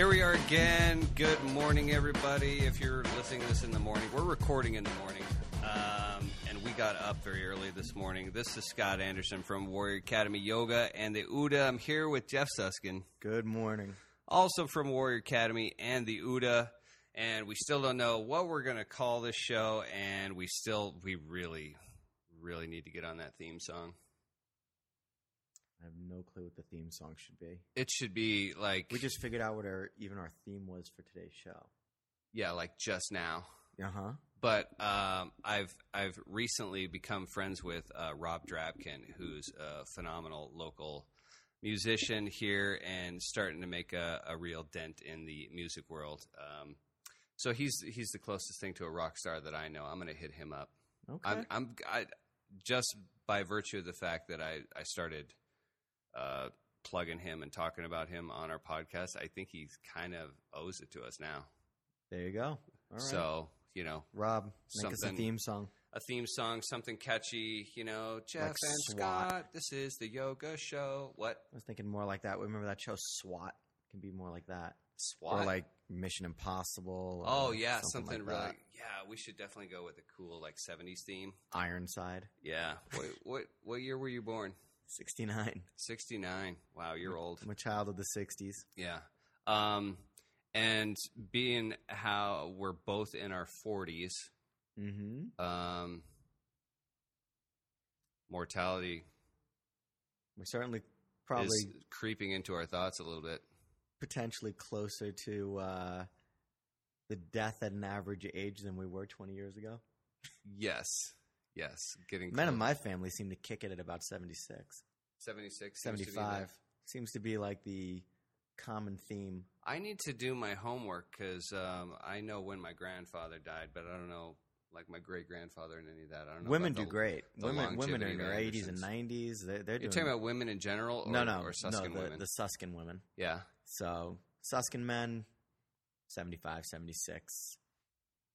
Here we are again. Good morning, everybody. If you're listening to this in the morning, we're recording in the morning. Um, and we got up very early this morning. This is Scott Anderson from Warrior Academy Yoga and the UDA. I'm here with Jeff Suskin, Good morning. also from Warrior Academy and the UDA. And we still don't know what we're going to call this show. And we still, we really, really need to get on that theme song. I have no clue what the theme song should be. It should be like, We just figured out what our even our theme was for today's show. yeah, like just now. Uh huh. but um, I've I've recently become friends with uh, Rob Drabkin, who's a phenomenal local musician here and starting to make a, a real dent in the music world. Um, so he's he's the closest thing to a rock star that I know. I'm going to hit him up. Okay. I'm, I'm I, just by virtue of the fact that I I started uh, plugging him and talking about him on our podcast. I think he kind of owes it to us now. there you go. All right. So you know, Rob, make us a theme song. a theme song, something catchy, you know, Jeff Like and SWAT. Scott, this is the yoga show. What? I was thinking more like that. Remember that show SWAT? Can be more like that, SWAT? or like Mission Impossible. oh, yeah, something, something, like really. that. Yeah, we should definitely go with a cool, like, 70s theme. Ironside, Yeah. what, what, what year were you born? Sixty nine. 69. Wow, you're old. I'm a child of the '60s. Yeah. Um, and being how we're both in our 40s, Mm-hmm. um, mortality We're certainly probably creeping into our thoughts a little bit. potentially closer to uh, the death at an average age than we were 20 years ago. Yes. Yes. Getting Men in my family seem to kick it at about 76. 76 seems to 75 seems to be like the common theme. I need to do my homework because um, I know when my grandfather died, but I don't know like my great grandfather and any of that. I don't know. Women do the- great. the Women, women longevity in their 80s and 90s, they're, they're. You're talking about women in general, or, no, no, or Suskin no, the, women? the Suskin women. yeah, So Suskin men, 75, 76.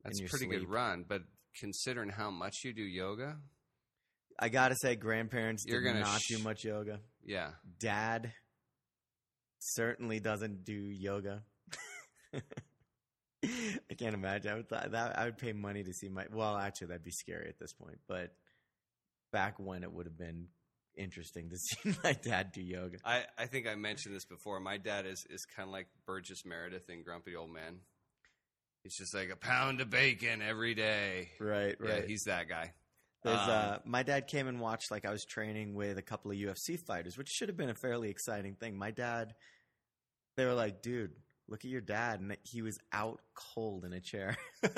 that's a pretty sleep. good run. But considering how much you do yoga, I gotta say, grandparents You're did gonna not sh- do much yoga. yeah, Dad certainly doesn't do yoga. I can't imagine. I would th- that I would pay money to see my. Well, actually, that'd be scary at this point. But back when, it would have been interesting to see my dad do yoga. I, I think I mentioned this before. My dad is is kind of like Burgess Meredith in Grumpy Old Men. He's just like a pound of bacon every day. Right, Yeah, right. he's that guy. There's, um, uh, my dad came and watched like I was training with a couple of UFC fighters, which should have been a fairly exciting thing. My dad, they were like, "Dude, look at your dad," and he was out cold in a chair.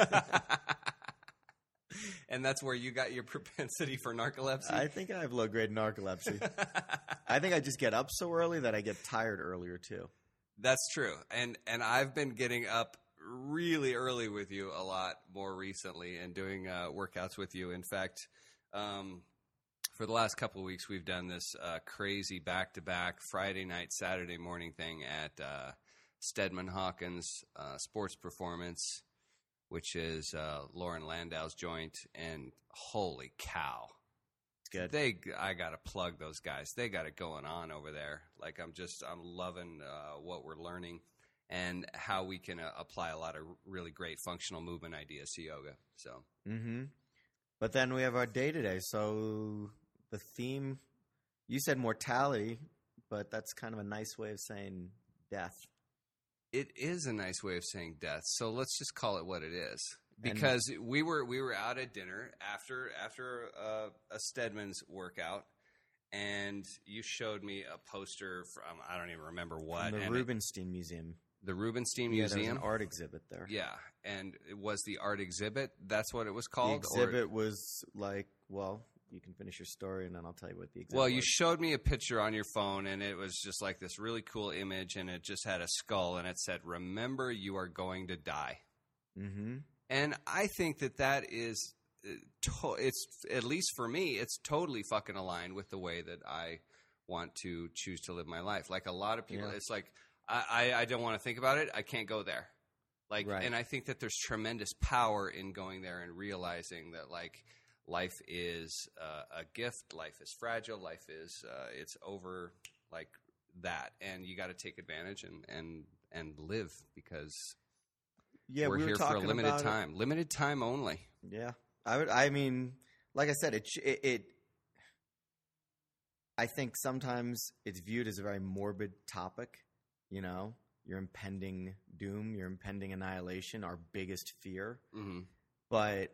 and that's where you got your propensity for narcolepsy. I think I have low grade narcolepsy. I think I just get up so early that I get tired earlier too. that's true, and and I've been getting up really early with you a lot more recently, and doing uh, workouts with you. In fact, um, for the last couple of weeks, we've done this uh, crazy back to back Friday night, Saturday morning thing at uh, Steadman Hawkins uh, Sports Performance, which is uh, Loren Landow's joint, and holy cow. Good. They, I gotta plug those guys. They got it going on over there. Like I'm just, I'm loving uh, what we're learning and how we can uh, apply a lot of really great functional movement ideas to yoga. So mm-hmm. But then we have our day today. So the theme, you said mortality, but that's kind of a nice way of saying death. it is a nice way of saying death. So let's just call it what it is. And- Because we were we were out at dinner after after uh, a Steadman's workout, and you showed me a poster from I don't even remember what From the and it- Rubenstein Museum. The Rubenstein Yeah, there was Museum an art exhibit there. Yeah, and it was the art exhibit. That's what it was The called. or- exhibit was like, well, you can finish your story and then I'll tell you what the exhibit well, you was. showed me a picture on your phone, and it was just like this really cool image, and it just had a skull, and it said, "Remember, you are going to die." mm-hmm. And I think that that is, uh, to- it's at least for me, it's totally fucking aligned with the way that I want to choose to live my life. Like a lot of people, Yeah. it's like I, I, I don't want to think about it. I can't go there. Like, Right. and I think that there's tremendous power in going there and realizing that like life is uh, a gift, life is fragile, life is uh, it's over like that, and you got to take advantage and and and live because Yeah, we're we were here for a limited about it. time. Limited time only. Yeah, I would. I mean, like I said, it, it it. I think sometimes it's viewed as a very morbid topic. You know, your impending doom, your impending annihilation, our biggest fear. hmm But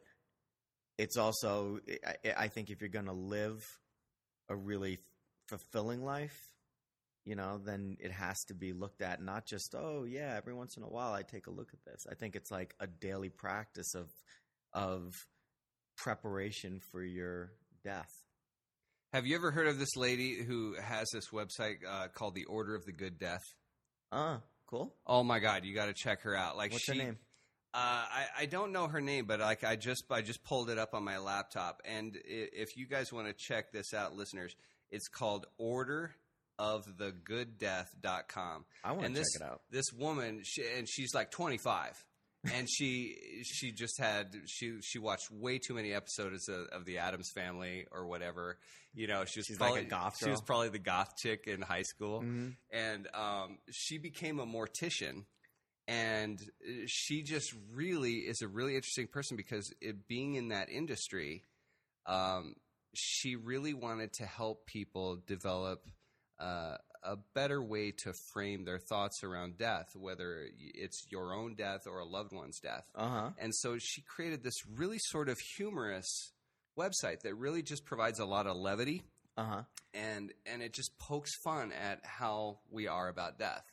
it's also, I, I think, if you're going to live a really fulfilling life, you know, then it has to be looked at not just, oh yeah, every once in a while I take a look at this. I think it's like a daily practice of of preparation for your death. Have you ever heard of this lady who has this website uh, called the Order of the Good Death? Ah, cool. Oh my God, you got to check her out. Like What's she, her name? Uh, I, I don't know her name, but like I just I just pulled it up on my laptop, and if you guys want to check this out, listeners, it's called Order of the Good Death.com. I want to this check it out. this woman, she, and she's like 25, and she she just had she she watched way too many episodes of, of the Addams Family or whatever. You know, she was She's like a probably goth she was probably the goth chick in high school Mhm. and um, she became a mortician and she just really is a really interesting person because it, being in that industry um, she really wanted to help people develop uh, a better way to frame their thoughts around death whether it's your own death or a loved one's death Uh huh. and so she created this really sort of humorous website that really just provides a lot of levity Uh huh. and and it just pokes fun at how we are about death.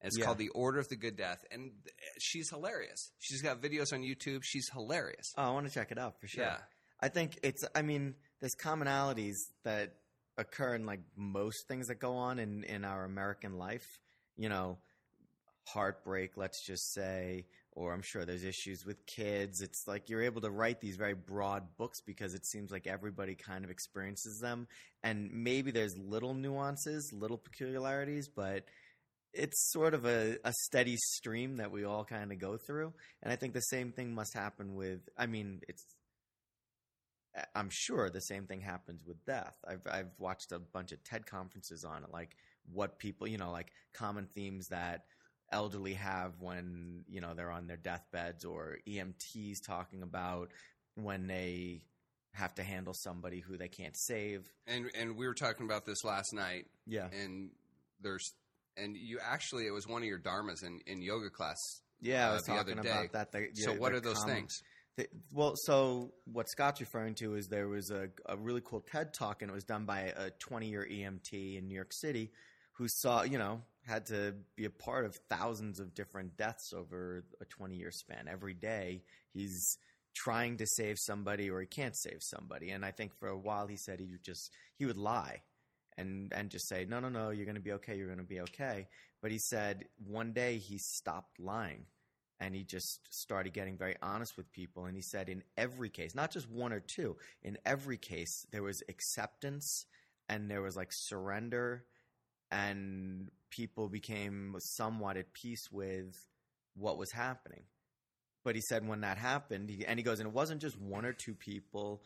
And it's Yeah. called the Order of the Good Death, and she's hilarious. She's got videos on YouTube. She's hilarious. Oh, I want to check it out for sure. Yeah, I think it's. I mean, there's commonalities that occur in like most things that go on in in our American life. You know, heartbreak. Let's just say, or I'm sure there's issues with kids. It's like you're able to write these very broad books because it seems like everybody kind of experiences them, and maybe there's little nuances, little peculiarities, but. It's sort of a, a steady stream that we all kind of go through. And I think the same thing must happen with, I mean, it's I'm sure the same thing happens with death. I've I've watched a bunch of TED conferences on it, like what people, you know, like common themes that elderly have when you know they're on their deathbeds, or EMTs talking about when they have to handle somebody who they can't save. and and we were talking about this last night, Yeah, and there's and you actually it was one of your dharmas in in yoga class. yeah. I uh, was the other talking about that. The- so what are those common- things? The- well, so what Scott's referring to is there was a, a really cool TED talk, and it was done by a 20 year EMT in New York City who saw, you know, had to be a part of thousands of different deaths over a 20 year span. Every day, he's trying to save somebody or he can't save somebody. And I think for a while he said he would just, he would lie and, and just say, no, no, no, you're going to be okay, you're going to be okay. But he said one day he stopped lying and he just started getting very honest with people and he said in every case not just one or two in every case there was acceptance and there was like surrender and people became somewhat at peace with what was happening. But he said when that happened he, and he goes and it wasn't just one or two people.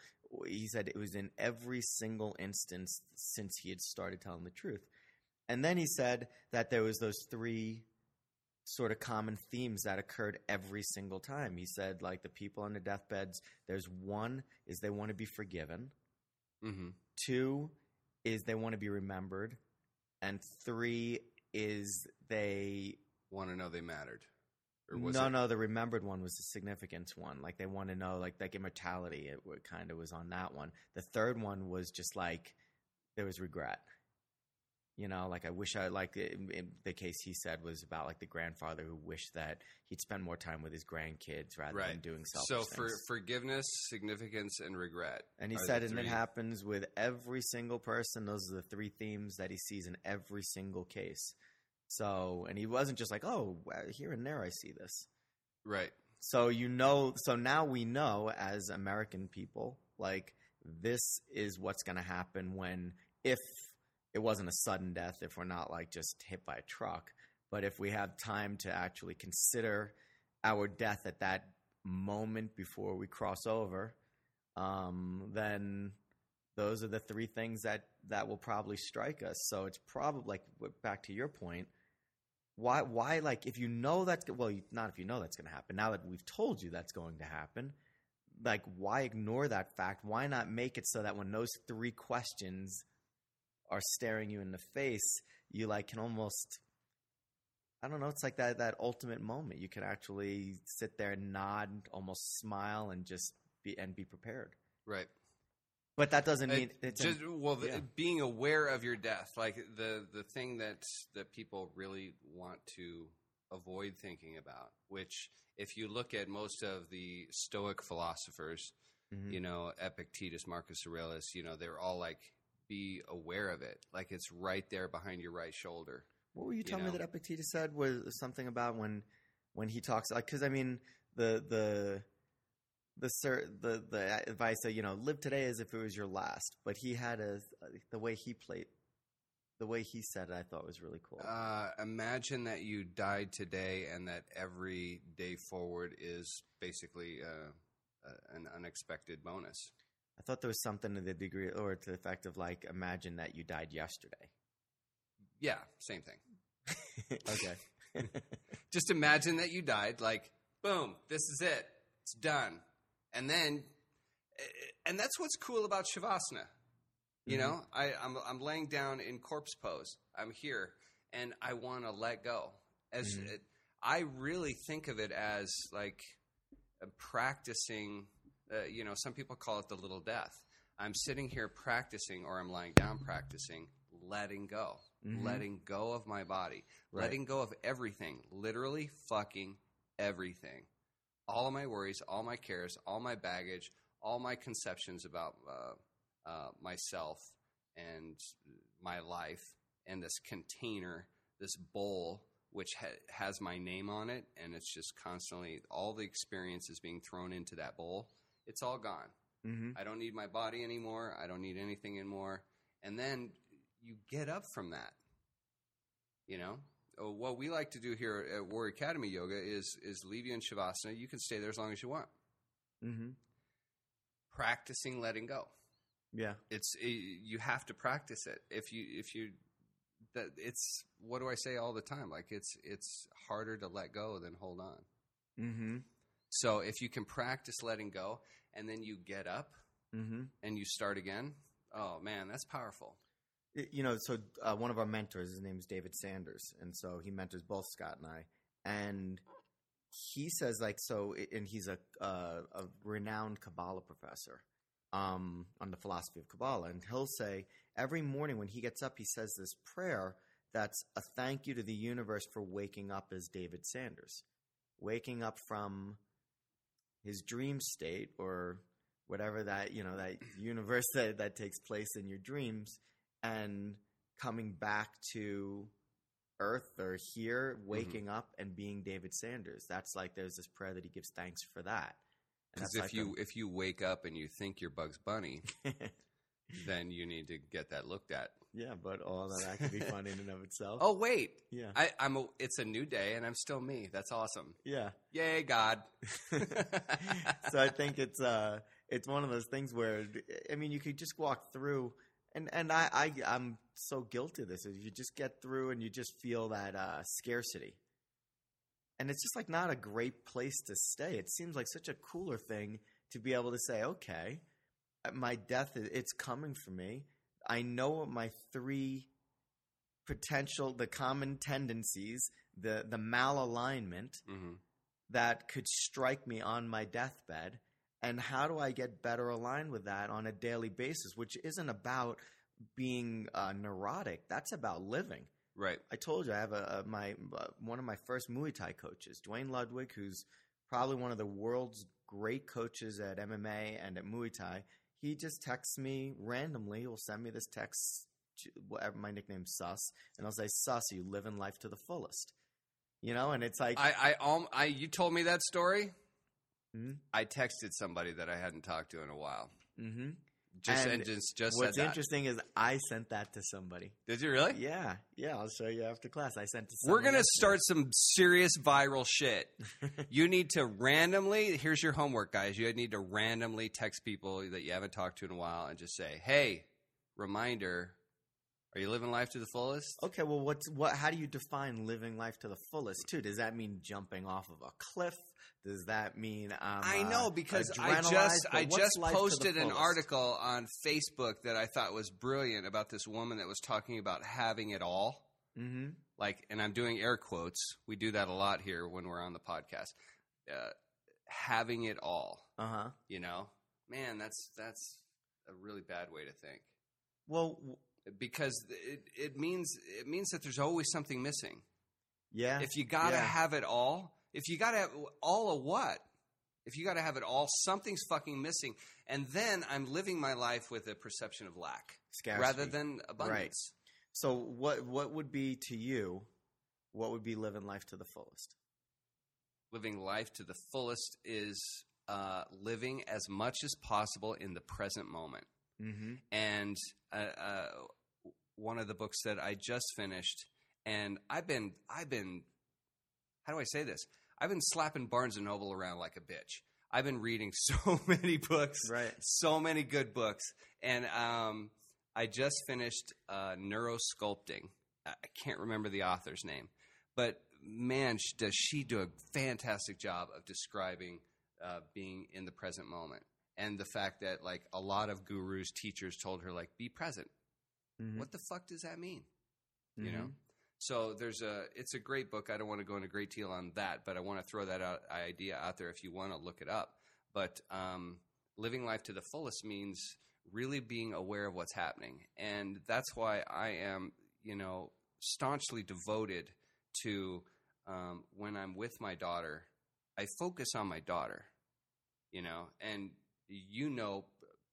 He said it was in every single instance since he had started telling the truth. And then he said that there was those three sort of common themes that occurred every single time. He said, like the people on the deathbeds, there's one is they want to be forgiven, hmm two is they want to be remembered, and three is they. Want to know they mattered, no, it? no, the remembered one was the significance one. Like they want to know, like like immortality. It kind of was on that one. The third one was just like there was regret. You know, like I wish I like the case he said was about like the grandfather who wished that he'd spend more time with his grandkids rather than doing selfish So things. for forgiveness, significance, and regret. and he said, and it happens with every single person. Those are the three themes that he sees in every single case. So, and he wasn't just like, oh, here and there I see this. Right. So you know, so now we know as American people, like this is what's going to happen when if it wasn't a sudden death, if we're not like just hit by a truck, but if we have time to actually consider our death at that moment before we cross over, um, then those are the three things that that will probably strike us. So it's probably like back to your point. why why like if you know that's well not if you know that's going to happen now that we've told you that's going to happen like why ignore that fact why not make it so that when those three questions are staring you in the face you like can almost i don't know it's like that that ultimate moment you can actually sit there and nod almost smile and just be and be prepared Right. but that doesn't mean it's just well, the, yeah. being aware of your death, like the the thing that that people really want to avoid thinking about. Which, if you look at most of the Stoic philosophers, Mhm. you know, Epictetus, Marcus Aurelius, you know, they're all like, be aware of it, like it's right there behind your right shoulder. What were you you telling know? me that Epictetus said was something about when when he talks like because I mean the the the cer- the the advice that you know live today as if it was your last, but he had a the way he played the way he said it I thought was really cool. Uh, imagine that you died today, and that every day forward is basically uh, uh, an unexpected bonus. I thought there was something to the degree or to the effect of like imagine that you died yesterday. Yeah, same thing. okay. just imagine that you died like boom this is it it's done and then and that's what's cool about shavasana you Mhm. know I, I'm, I'm laying down in corpse pose i'm here and i want to let go as Mhm. it, i really think of it as like practicing uh, you know some people call it the little death i'm sitting here practicing or i'm lying down practicing letting go Mhm. letting go of my body Right. letting go of everything, literally fucking everything. All of my worries, all my cares, all my baggage, all my conceptions about uh, uh, myself and my life, and this container, this bowl, which ha- has my name on it, and it's just constantly all the experiences being thrown into that bowl. It's all gone. hmm I don't need my body anymore. I don't need anything anymore. And then you get up from that. You know, Uh, what we like to do here at Warrior Academy Yoga is is leave you in shavasana. You can stay there as long as you want. Mm-hmm. Practicing letting go. Yeah. It's i you have to practice it. If you if you that it's what do I say all the time? Like it's it's harder to let go than hold on. hmm So if you can practice letting go and then you get up hmm and you start again, oh man, that's powerful. You know, so uh, one of our mentors, his name is David Sanders, and so he mentors both Scott and I, and he says like so, and he's a uh, a renowned Kabbalah professor um, on the philosophy of Kabbalah, and he'll say every morning when he gets up, he says this prayer that's a thank you to the universe for waking up as David Sanders, waking up from his dream state or whatever that you know that universe that, that takes place in your dreams and coming back to earth or here mm-hmm. waking up and being david sanders. That's like there's this prayer that he gives thanks for that. And Because if like you if you wake up and you think you're Bugs Bunny, a- then you need to get that looked at. yeah but all that that could be fun in and of itself Oh wait, yeah I, I'm a, it's a new day and I'm still me. That's awesome. yeah Yay, God! so I think it's uh it's one of those things where I mean you could just walk through and and I, I I'm so guilty of this is you just get through and you just feel that uh scarcity. And it's just like not a great place to stay. It seems like such a cooler thing to be able to say, okay, my death is it's coming for me. I know what my three potential the common tendencies, the the malalignment hmm that could strike me on my deathbed and how do i get better aligned with that on a daily basis which isn't about being uh, neurotic that's about living Right. i told you i have a, a my uh, one of my first muay thai coaches duane ludwig who's probably one of the world's great coaches at mma and at muay thai he just texts me randomly he'll send me this text to- whatever my nickname's sus and i'll say sus you living life to the fullest you know and it's like I I, um, I you told me that story. Hmm? I texted somebody that I hadn't talked to in a while. mm-hmm. Just And and, just just What's interesting is I sent that to somebody. Did you really? Yeah, yeah. I'll show you after class. I sent to. We're gonna start some serious viral shit. you need to randomly. Here's your homework, guys. You need to randomly text people that you haven't talked to in a while and just say, "Hey, reminder, Are you living life to the fullest? Okay, well, what's what? How do you define living life to the fullest? Too? Does that mean jumping off of a cliff? Does that mean um, I know uh, because I just I just life to the posted an article on Facebook that I thought was brilliant about this woman that was talking about having it all. Mhm. Like, and I'm doing air quotes. We do that a lot here when we're on the podcast. Uh, having it all, Uh huh. you know, man, that's that's a really bad way to think Well, w- because it it means it means that there's always something missing. yeah. If you gotta Yeah. have it all, if you gotta have all of what? If you gotta have it all, something's fucking missing. And then I'm living my life with a perception of lack Scarcity. rather than abundance. Right. So what what would be to you? What would be living life to the fullest? Living life to the fullest is uh, living as much as possible in the present moment. Mm-hmm. and uh, uh, one of the books that I just finished, and I've been, I've been, how do I say this? I've been slapping Barnes and Noble around like a bitch. I've been reading so many books, Right. so many good books, and um, I just finished uh, Neurosculpting. I can't remember the author's name, but man, does she do a fantastic job of describing uh, being in the present moment and the fact that like a lot of gurus, teachers told her like be present. Mm-hmm. What the fuck does that mean? You know. So there's a it's a great book. I don't want to go into great deal on that, but I want to throw that out, idea out there if you want to look it up. But um, living life to the fullest means really being aware of what's happening, and that's why I am you know staunchly devoted to um, when I'm with my daughter. I focus on my daughter, you know, and you know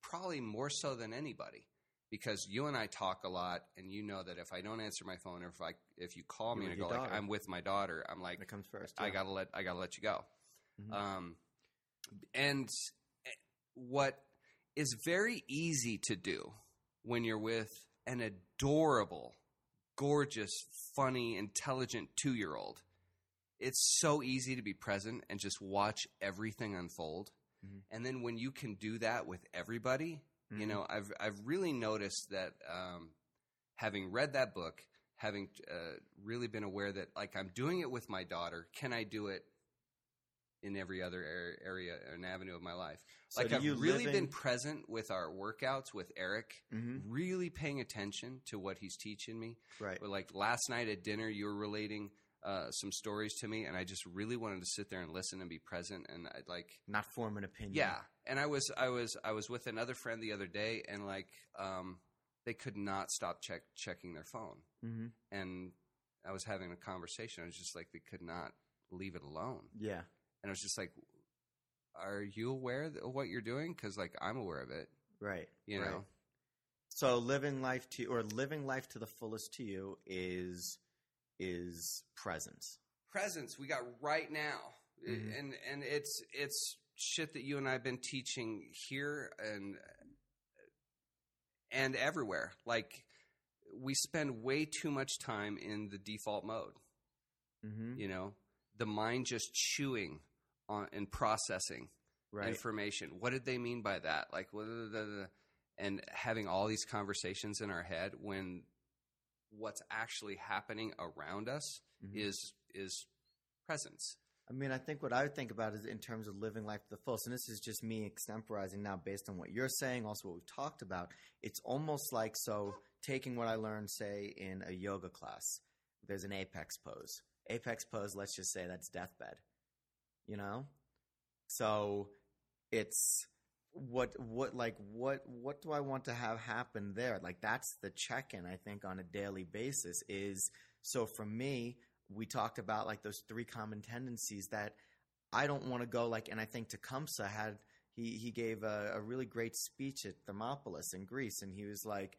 probably more so than anybody because you and I talk a lot, and you know that if I don't answer my phone or if I if you call me and go your like. I'm with my daughter, I'm like That comes first. I gotta let I gotta let you go. Mhm. Um, and eh, what is very easy to do when you're with an adorable, gorgeous, funny, intelligent two year old, it's so easy to be present and just watch everything unfold. Mhm. And then when you can do that with everybody, you Mhm. know, I've I've really noticed that um, having read that book, having uh, really been aware that like I'm doing it with my daughter, can I do it in every other area and avenue of my life? So like I've really live been present with our workouts with Eric, Mhm. really paying attention to what he's teaching me. Right. But like last night at dinner, you were relating uh, some stories to me, and I just really wanted to sit there and listen and be present. And I like Not form an opinion. yeah, and I was I was I was with another friend the other day, and like um, they could not stop check checking their phone, Mm-hmm. and I was having a conversation. I was just like they could not leave it alone, Yeah. and I was just like, "Are you aware of what you're doing? Because like I'm aware of it, Right. you right. know." So living life to or living life to the fullest to you is is presence. presence we got right now Mhm. and and it's it's shit that you and I've been teaching here and and everywhere like we spend way too much time in the default mode Mm-hmm. you know the mind just chewing on and processing Right. information what did they mean by that like the- the- the- and having all these conversations in our head when what's actually happening around us Mhm. is is presence I mean, I think what I would think about is in terms of living life to the fullest, and this is just me extemporizing now based on what you're saying, also what we've talked about. It's almost like so taking what I learned, say, in a yoga class. There's an apex pose. Apex pose, let's just say that's deathbed. You know? So it's what what like what what do I want to have happen there? Like that's the check-in I think on a daily basis is so for me, we talked about like those three common tendencies that I don't want to go like, and I think Tecumseh had he he gave a, a really great speech at Thermopolis in Greece, and he was like,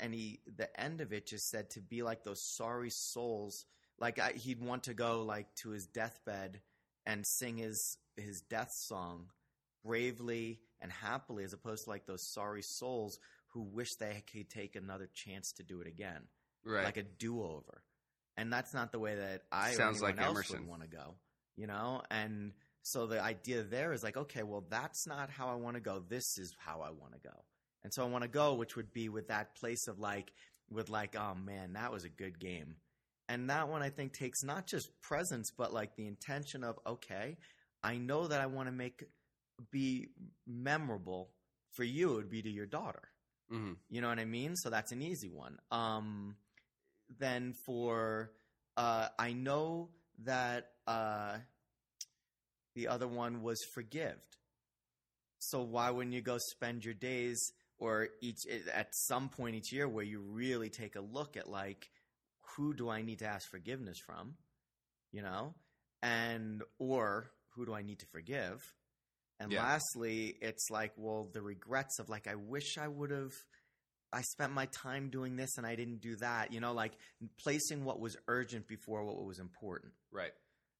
and he the end of it just said to be like those sorry souls, like I, he'd want to go like to his deathbed and sing his his death song bravely and happily, as opposed to like those sorry souls who wish they could take another chance to do it again right like a do over. And that's not the way that I Sounds or like else Emerson. would want to go. You know? And so the idea there is like, okay, well that's not how I want to go. This is how I want to go. And so I want to go, which would be with that place of like with like, oh man, that was a good game. And that one I think takes not just presence, but like the intention of, okay, I know that I want to make be memorable for you, it would be to your daughter. hmm You know what I mean? So that's an easy one. Um, then for uh, I know that uh, the other one was forgived. So why wouldn't you go spend your days or each at some point each year where you really take a look at like who do I need to ask forgiveness from, you know, and or who do I need to forgive? And Yeah. lastly, it's like, well, the regrets of like, I wish I would have, I spent my time doing this and I didn't do that, you know, like placing what was urgent before what was important, Right.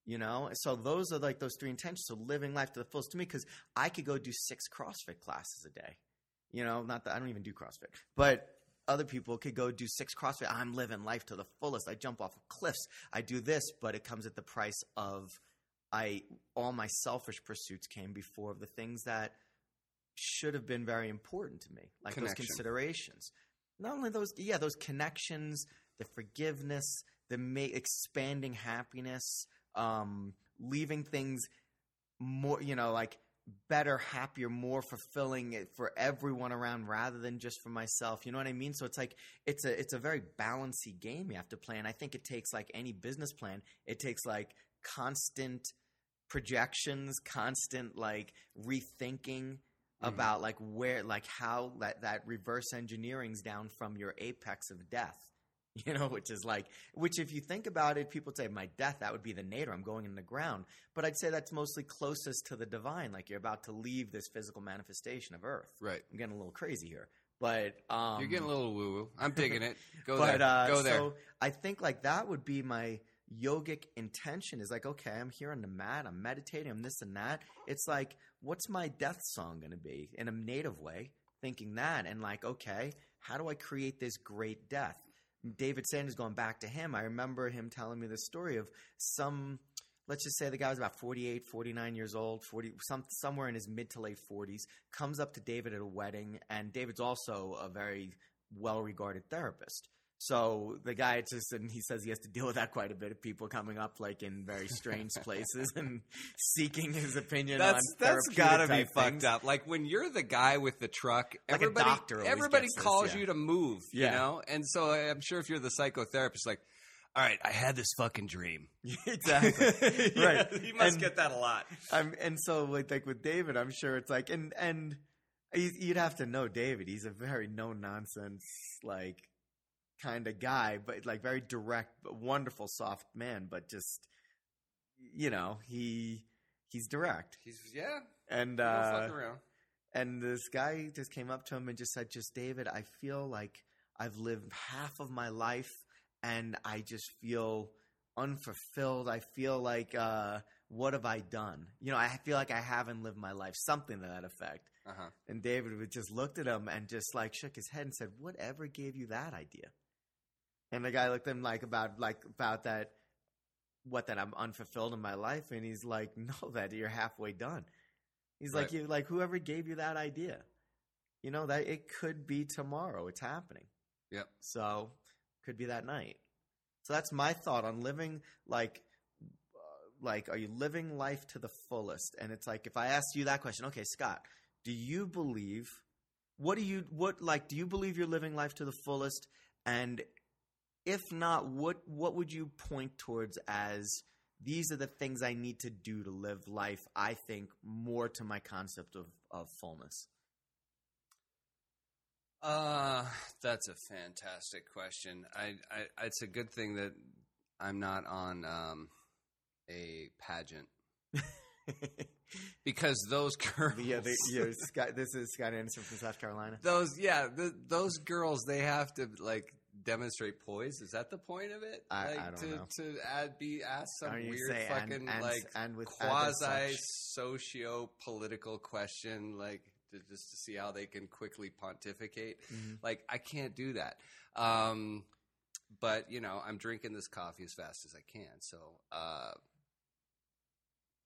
you know? So those are like those three intentions. So living life to the fullest to me, because I could go do six CrossFit classes a day, you know, not that I don't even do CrossFit, but other people could go do six CrossFit. I'm living life to the fullest. I jump off of cliffs. I do this, but it comes at the price of I all my selfish pursuits came before the things that should have been very important to me, like those considerations. Not only those, yeah, those connections, the forgiveness, the ma- expanding happiness, um, leaving things more, you know, like better, happier, more fulfilling for everyone around rather than just for myself. You know what I mean? So it's like it's a it's a very balancy game you have to play, and I think it takes like any business plan. It takes like constant projections, constant like rethinking Mhm. about like where like how that that reverse engineering's down from your apex of death. You know, which is like, which if you think about it, people say, my death, that would be the nadir. I'm going in the ground. But I'd say that's mostly closest to the divine. Like you're about to leave this physical manifestation of earth. Right. I'm getting a little crazy here. But, um, You're getting a little woo woo. I'm digging it. Go but, there. Uh, Go there. So I think like that would be my yogic intention is like, okay, I'm here on the mat, I'm meditating, I'm this and that. It's like, what's my death song going to be in a native way? Thinking that and like, okay, how do I create this great death? David Sanders going back to him, I remember him telling me the story of some let's just say the guy was about 48 49 years old 40 some, somewhere in his mid to late 40s comes up to david at a wedding and david's also a very well regarded therapist so the guy just and he says he has to deal with that quite a bit of people coming up like in very strange places and seeking his opinion That's that's gotta be fucked things. up. Like when you're the guy with the truck, Like everybody everybody gets this, calls yeah. you to move. Yeah. You know, and so I'm sure if you're the psychotherapist, like, all right, I had this fucking dream. exactly Yeah, right You must And- get that a lot. I'm, and so like, like with David, I'm sure it's like, and and you'd have to know David. He's a very no nonsense like kind of guy, but like very direct, but wonderful, soft man. But just you know, he he's direct, He's yeah. and Uh, and this guy just came up to him and just said, "Just David, I feel like I've lived half of my life, and I just feel unfulfilled. I feel like, uh, what have I done? You know, I feel like I haven't lived my life. Something to that effect." Uh huh. And David would just looked at him and just like shook his head and said, "Whatever gave you that idea?" And the guy looked at him like about like about that, what that I'm unfulfilled in my life, and he's like, "No, that you're halfway done." He's like, "You like whoever gave you that idea, you know that it could be tomorrow. It's happening. Yep. So could be that night. So that's my thought on living like." uh, Like, are you living life to the fullest? And it's like, if I ask you that question, okay, Scott, do you believe what do you what like do you believe you're living life to the fullest and if not what what would you point towards as these are the things i need to do to live life i think more to my concept of of fullness Uh, that's a fantastic question. I, I, it's a good thing that I'm not on um, a pageant. Because those girls, yeah, the, yeah Scott, this is scott anderson from south carolina. Those, yeah, the, those girls, they have to like demonstrate poise. Is that the point of it? I- like I don't to, know. to add, be asked some weird say, and- fucking and- like and with quasi socio political question, like to, just to see how they can quickly pontificate. Mhm. Like I can't do that. Um, but you know, I'm drinking this coffee as fast as I can. So, uh,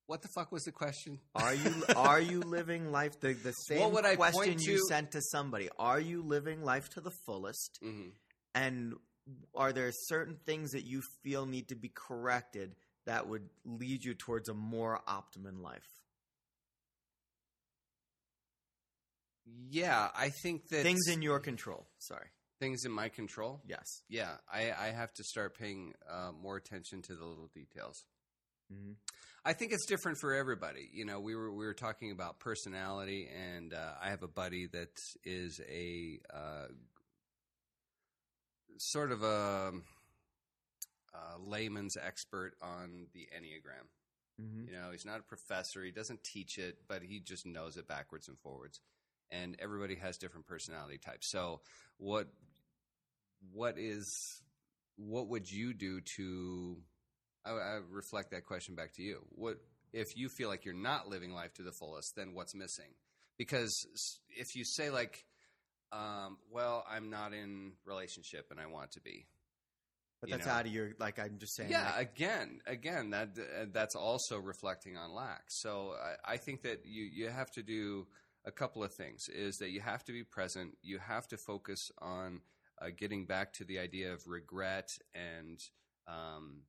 what the fuck was the question? are you are you living life the, the same would I question you sent to somebody are you living life to the fullest hmm And are there certain things that you feel need to be corrected that would lead you towards a more optimum life? Yeah, I think that Things in your control. Sorry. things in my control. Yes. Yeah, I, I have to start paying uh, more attention to the little details. hmm I think it's different for everybody. You know, we were we were talking about personality, and uh, I have a buddy that is a uh, sort of a, a layman's expert on the enneagram. hmm You know, he's not a professor; he doesn't teach it, but he just knows it backwards and forwards. And everybody has different personality types. So, what what is what would you do to I, I reflect that question back to you. What if you feel like you're not living life to the fullest? Then what's missing? Because if you say like, um, "Well, I'm not in relationship and I want to be," But that's know. out of your like. I'm just saying. yeah, like, again, again, that uh, that's also reflecting on lack. So I, I think that you you have to do a couple of things. Is that you have to be present. You have to focus on uh, getting back to the idea of regret and um,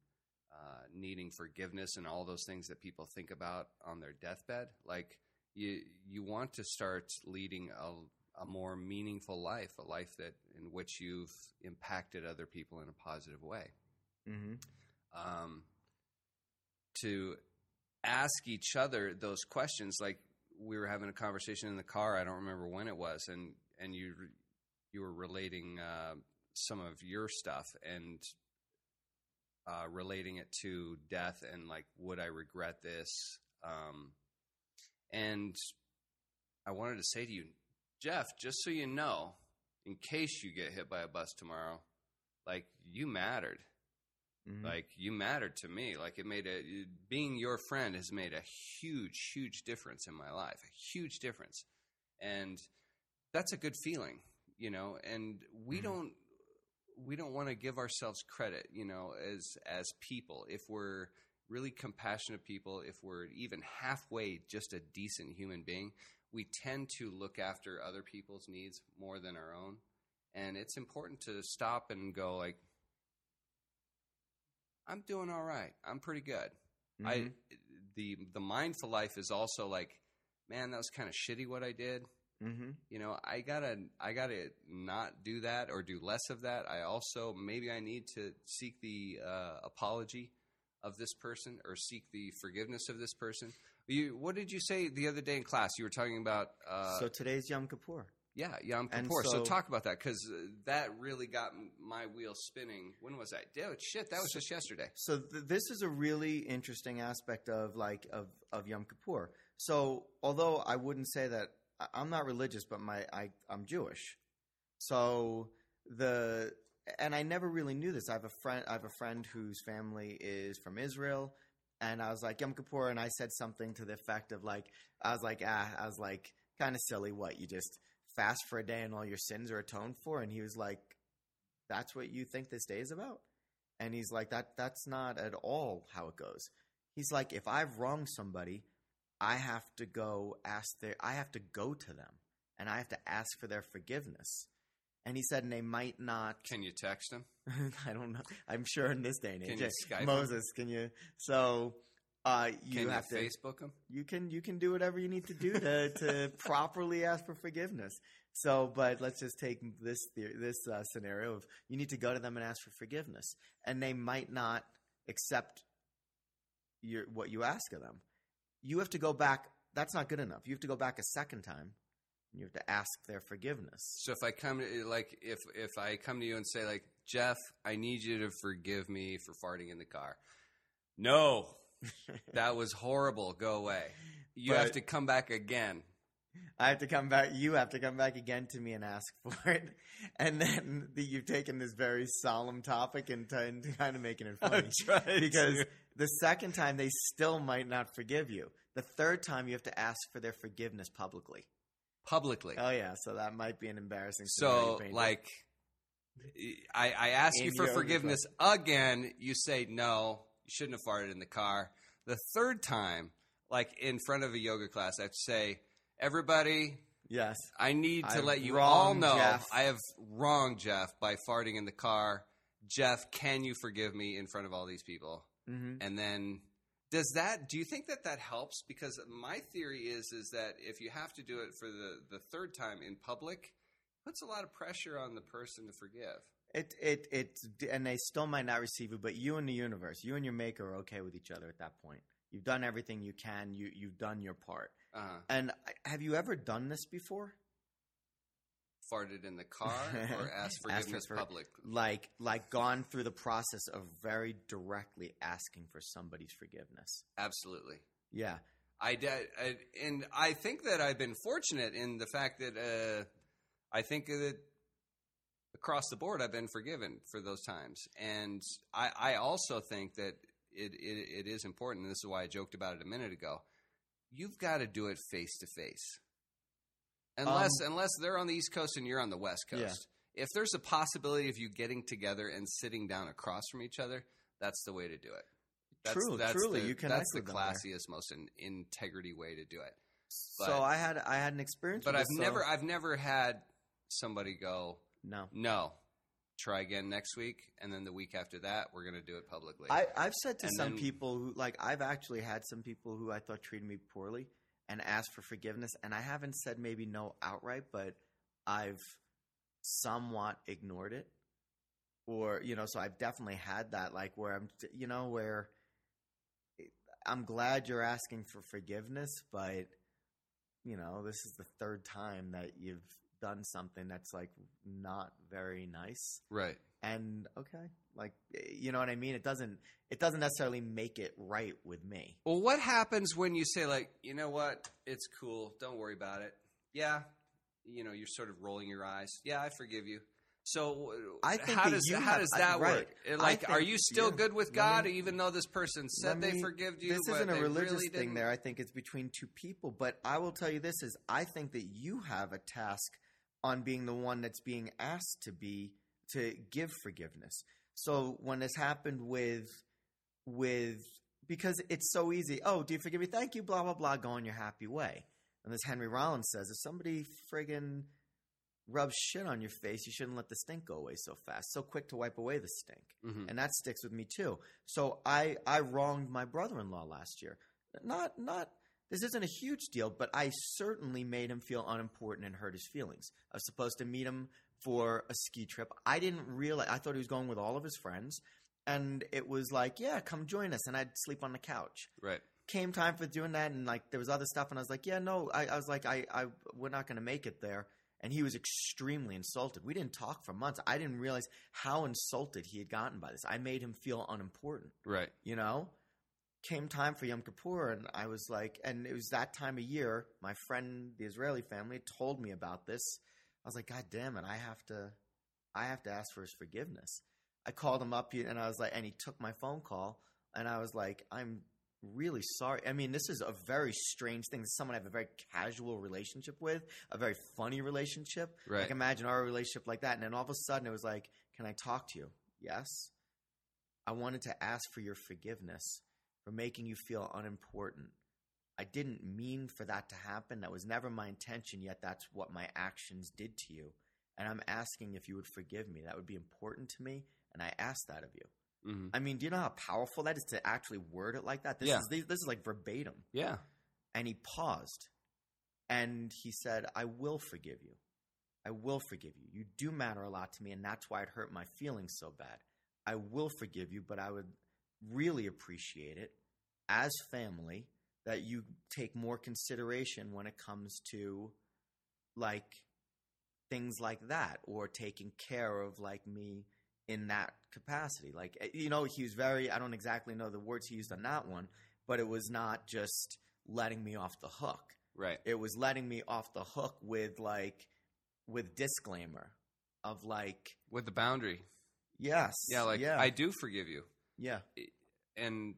uh, needing forgiveness and all those things that people think about on their deathbed. Like you you want to start leading a a more meaningful life, a life that in which you've impacted other people in a positive way hmm um, to ask each other those questions. Like we were having a conversation in the car. I don't remember when it was, and and you you were relating uh, some of your stuff and uh, relating it to death and like, would I regret this? Um, and I wanted to say to you, Jeff, just so you know, in case you get hit by a bus tomorrow, like you mattered. Hmm like you mattered to me. Like it made a being your friend has made a huge huge difference in my life a huge difference. And that's a good feeling you know and we Mhm. don't we don't want to give ourselves credit you know as as people. If we're really compassionate people if we're even halfway just a decent human being we tend to look after other people's needs more than our own and it's important to stop and go like I'm doing all right. I'm pretty good. I Mhm. the the mindful life is also like, man, that was kind of shitty what I did. Mhm. You know, I gotta I gotta not do that or do less of that. I also maybe I need to seek the uh, apology of this person or seek the forgiveness of this person. You, what did you say the other day in class? You were talking about uh, so today's Yom Kippur. yeah, Yom Kippur. So, so- talk about that because that really got my wheel spinning. When was that? Dude, shit, that was just yesterday. So th- this is a really interesting aspect of like of of Yom Kippur. So although I wouldn't say that I'm not religious, but my I I'm Jewish. So the and I never really knew this. I have a friend. I have a friend whose family is from Israel, and I was like Yom Kippur, and I said something to the effect of like I was like ah I was like kind of silly. What you just fast for a day and all your sins are atoned for? And he was like, that's what you think this day is about? And he's like, that that's not at all how it goes. He's like, if I've wronged somebody, I have to go ask their I have to go to them and I have to ask for their forgiveness. And he said, and they might not Can you text him? I don't know. I'm sure in this day and age. Can eh? Moses, can you so uh you Can have you to Facebook him? you can you can do whatever you need to do to to properly ask for forgiveness. So, but let's just take this theory, this uh, scenario of you need to go to them and ask for forgiveness, and they might not accept your what you ask of them. You have to go back. That's not good enough. You have to go back a second time. You have to ask their forgiveness. So if I come to like if if I come to you and say like Jeff, I need you to forgive me for farting in the car. No, that was horrible. Go away. You have to come back again. I have to come back. You have to come back again to me and ask for it, and then the, you've taken this very solemn topic and, t- and kind of making it funny because to. the second time they still might not forgive you. The third time you have to ask for their forgiveness publicly. Publicly. Oh yeah, so that might be an embarrassing. So like I, I ask you for forgiveness again. You say no. You shouldn't have farted in the car. The third time, like in front of a yoga class, I have to say, everybody, Yes. I need to I've let you all know Jeff. I have wronged Jeff by farting in the car. Jeff, can you forgive me in front of all these people? hmm And then does that do you think that that helps because my theory is is that if you have to do it for the the third time in public puts a lot of pressure on the person to forgive. It it it and they still might not receive it, but you and the universe, you and your maker are okay with each other at that point. You've done everything you can. You you've done your part. Uh, And have you ever done this before? Farted in the car or asked Asked for forgiveness for- public. Like like gone through the process of very directly asking for somebody's forgiveness. Absolutely. Yeah. I, did, I and I think that I've been fortunate in the fact that uh, I think that across the board I've been forgiven for those times, and I, I also think that it, it it is important. And this is why I joked about it a minute ago. You've got to do it face to face, unless um, unless they're on the East Coast and you're on the West Coast. Yeah. If there's a possibility of you getting together and sitting down across from each other, that's the way to do it. That's, True, that's truly, the, you connect that's the with them there. classiest, most in, integrity way to do it. so I had I had an experience, But with I've this, so- never I've never had somebody go, no. no, try again next week, and then the week after that we're gonna do it publicly. I, I've said to And some then- people who like I've actually had some people who I thought treated me poorly and asked for forgiveness, and I haven't said maybe no outright, but I've somewhat ignored it, or you know, so I've definitely had that like where I'm, you know, where I'm glad you're asking for forgiveness, but you know, this is the third time that you've done something that's like not very nice. Right. and okay like you know what i mean it doesn't it doesn't necessarily make it right with me Well, what happens when you say like, you know what, it's cool, don't worry about it. Yeah, you know, you're sort of rolling your eyes. Yeah, I forgive you. So I think how does you how have- does I- that right. work? I Like, are you still yeah. good with God, me- even though this person said Let they me- forgive you? this isn't a religious really thing didn't? there i think it's between two people but i will tell you this is i think that you have a task on being the one that's being asked to be to give forgiveness so when this happened with with because it's so easy oh do you forgive me thank you blah blah blah go on your happy way and as henry rollins says if somebody friggin rubs shit on your face you shouldn't let the stink go away so fast so quick to wipe away the stink Mhm. and that sticks with me too. So I I wronged my brother-in-law last year. Not not this isn't a huge deal, but I certainly made him feel unimportant and hurt his feelings. I was supposed to meet him for a ski trip. I didn't realize I thought he was going with all of his friends and it was like, yeah, come join us and I'd sleep on the couch. Right. Came time for doing that and like there was other stuff and I was like, yeah, no, I, I was like I, I we're not going to make it there. And he was extremely insulted. We didn't talk for months. I didn't realize how insulted he had gotten by this. I made him feel unimportant, Right. you know? Came time for Yom Kippur, and I was like, and it was that time of year. My friend, the Israeli family, told me about this. I was like, God damn it, I have to, I have to ask for his forgiveness. I called him up, and I was like, and he took my phone call, and I was like, I'm really sorry. I mean, this is a very strange thing. This is someone I have a very casual relationship with, a very funny relationship. Right. Like imagine our relationship like that, and then all of a sudden it was like, "Can I talk to you?" Yes. I wanted to ask for your forgiveness for making you feel unimportant. I didn't mean for that to happen. That was never my intention, yet that's what my actions did to you. And I'm asking if you would forgive me. That would be important to me, and I ask that of you. hmm I mean, do you know how powerful that is to actually word it like that? This Yeah. is this is like verbatim. Yeah. And he paused and he said, I will forgive you. I will forgive you. You do matter a lot to me, and that's why it hurt my feelings so bad. I will forgive you, but I would really appreciate it as family that you take more consideration when it comes to like things like that or taking care of like me in that capacity. Like, eh, you know, he was very, I don't exactly know the words he used on that one, but it was not just letting me off the hook. Right. It was letting me off the hook with like, with disclaimer of like, With the boundary. yes. Yeah. Like yeah. I do forgive you, yeah. and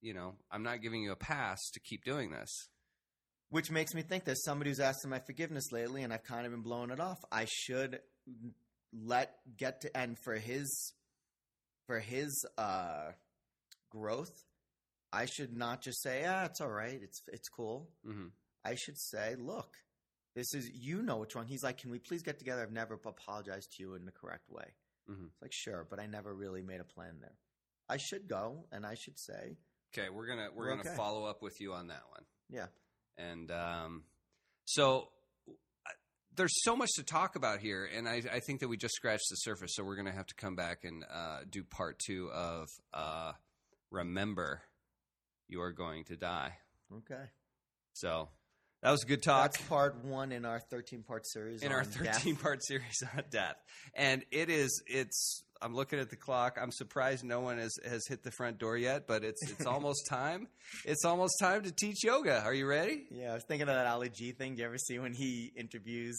you know I'm not giving you a pass to keep doing this. Which makes me think there's somebody who's asked for my forgiveness lately, and I've kind of been blowing it off. I should let get to and for his for his uh growth, I should not just say, "Ah, it's all right. It's it's cool." hmm I should say, "Look, This is you know what's wrong. He's like, can we please get together? I've never apologized to you in the correct way. Mhm. It's like sure, but I never really made a plan there. I should go and I should say, Okay, we're gonna we're, We're gonna okay. follow up with you on that one. yeah, And um, so uh, there's so much to talk about here, and I, I think that we just scratched the surface. So we're going to have to come back and uh, do part two of uh, Remember, You Are Going to Die. okay. So that was a good talk That's part one in our thirteen part series. in our on death. 13 part series on death. And it is, it's, I'm looking at the clock. I'm surprised no one has, has hit the front door yet, but it's, it's almost time. It's almost time to teach yoga. Are you ready? Yeah, I was thinking of that Ali G thing. Do you ever see when he interviews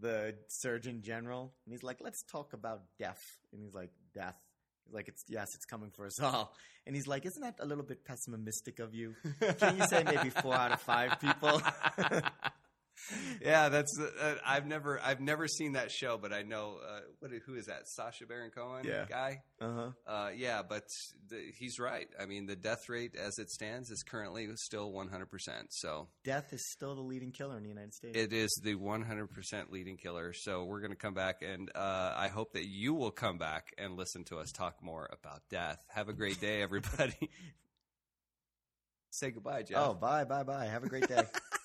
the Surgeon General and he's like, "Let's talk about death," and he's like, "Death." He's like, "It's yes, it's coming for us all." And he's like, "Isn't that a little bit pessimistic of you?" Can you say maybe four out of five people? yeah, that's. Uh, I've never, I've never seen that show, but I know uh, what. Who is that? Sacha Baron Cohen Yeah. guy. Uh huh. Uh, yeah, but the, he's right. I mean, the death rate as it stands is currently still 100. percent So Death is still the leading killer in the United States. it is the 100 percent leading killer. So we're going to come back, and uh, I hope that you will come back and listen to us talk more about death. Have a great day, everybody. Say goodbye, Jeff. oh, bye, bye, bye. Have a great day.